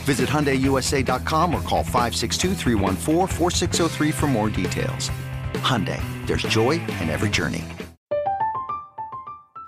Visit HyundaiUSA.com or call 562 for more details. Hyundai, there's joy in every journey.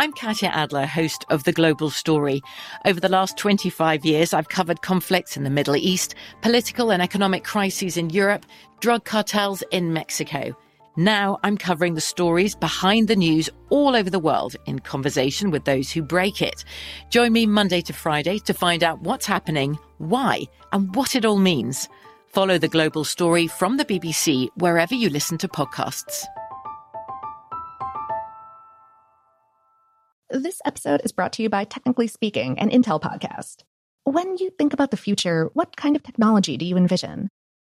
I'm Katya Adler, host of The Global Story. Over the last 25 years, I've covered conflicts in the Middle East, political and economic crises in Europe, drug cartels in Mexico. Now I'm covering the stories behind the news all over the world in conversation with those who break it. Join me Monday to Friday to find out what's happening, why, and what it all means. Follow the global story from the BBC wherever you listen to podcasts. This episode is brought to you by Technically Speaking, an Intel podcast. When you think about the future, what kind of technology do you envision?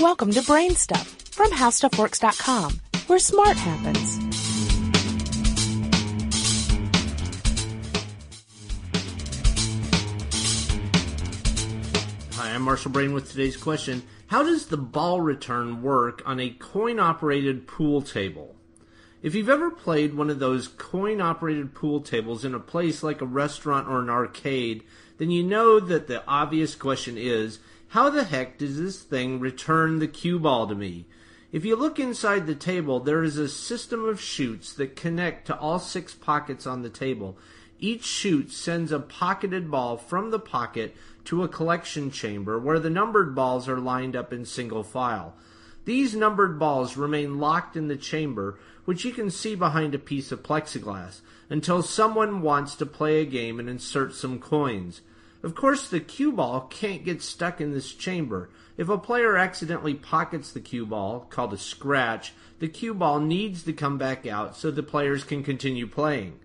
Welcome to Brain Stuff from HowStuffWorks.com, where smart happens. Hi, I'm Marshall Brain with today's question. How does the ball return work on a coin operated pool table? If you've ever played one of those coin operated pool tables in a place like a restaurant or an arcade, then you know that the obvious question is how the heck does this thing return the cue ball to me? If you look inside the table, there is a system of chutes that connect to all six pockets on the table. Each chute sends a pocketed ball from the pocket to a collection chamber where the numbered balls are lined up in single file. These numbered balls remain locked in the chamber, which you can see behind a piece of plexiglass, until someone wants to play a game and insert some coins. Of course, the cue ball can't get stuck in this chamber. If a player accidentally pockets the cue ball, called a scratch, the cue ball needs to come back out so the players can continue playing.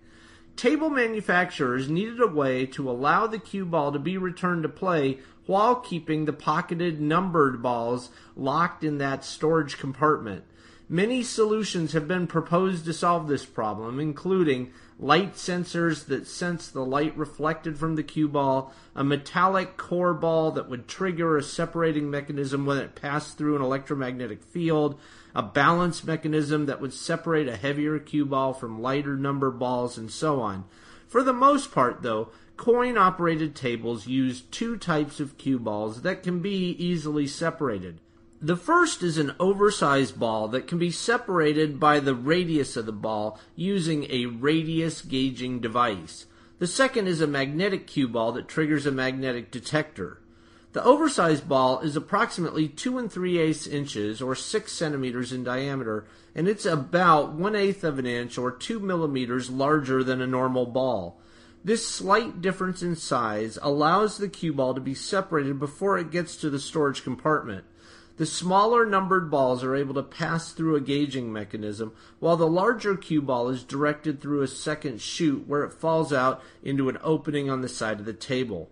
Table manufacturers needed a way to allow the cue ball to be returned to play while keeping the pocketed numbered balls locked in that storage compartment. Many solutions have been proposed to solve this problem, including light sensors that sense the light reflected from the cue ball, a metallic core ball that would trigger a separating mechanism when it passed through an electromagnetic field, a balance mechanism that would separate a heavier cue ball from lighter number balls, and so on. For the most part, though, coin operated tables use two types of cue balls that can be easily separated. The first is an oversized ball that can be separated by the radius of the ball using a radius gauging device. The second is a magnetic cue ball that triggers a magnetic detector. The oversized ball is approximately 2 and 3 eighths inches or 6 centimeters in diameter, and it's about 1 eighth of an inch or 2 millimeters larger than a normal ball. This slight difference in size allows the cue ball to be separated before it gets to the storage compartment. The smaller numbered balls are able to pass through a gauging mechanism, while the larger cue ball is directed through a second chute where it falls out into an opening on the side of the table.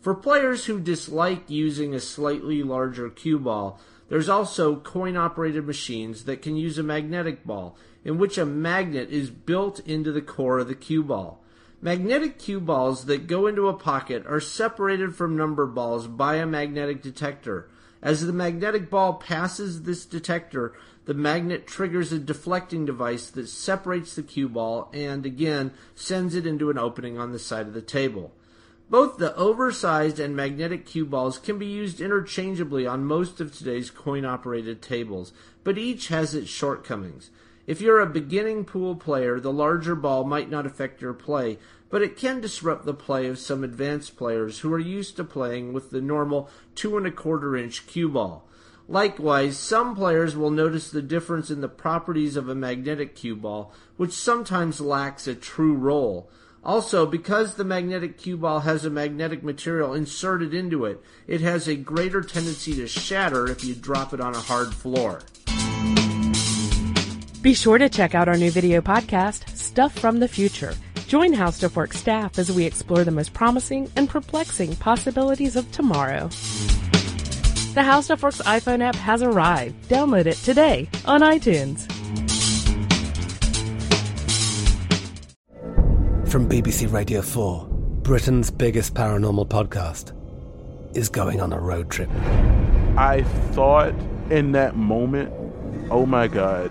For players who dislike using a slightly larger cue ball, there's also coin operated machines that can use a magnetic ball, in which a magnet is built into the core of the cue ball. Magnetic cue balls that go into a pocket are separated from number balls by a magnetic detector. As the magnetic ball passes this detector, the magnet triggers a deflecting device that separates the cue ball and again sends it into an opening on the side of the table. Both the oversized and magnetic cue balls can be used interchangeably on most of today's coin operated tables, but each has its shortcomings. If you're a beginning pool player, the larger ball might not affect your play, but it can disrupt the play of some advanced players who are used to playing with the normal two and a quarter inch cue ball. Likewise, some players will notice the difference in the properties of a magnetic cue ball, which sometimes lacks a true roll. Also, because the magnetic cue ball has a magnetic material inserted into it, it has a greater tendency to shatter if you drop it on a hard floor. Be sure to check out our new video podcast, Stuff from the Future. Join How Stuff Works staff as we explore the most promising and perplexing possibilities of tomorrow. The How Stuff Works iPhone app has arrived. Download it today on iTunes. From BBC Radio 4, Britain's biggest paranormal podcast is going on a road trip. I thought in that moment, oh my God,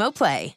Play.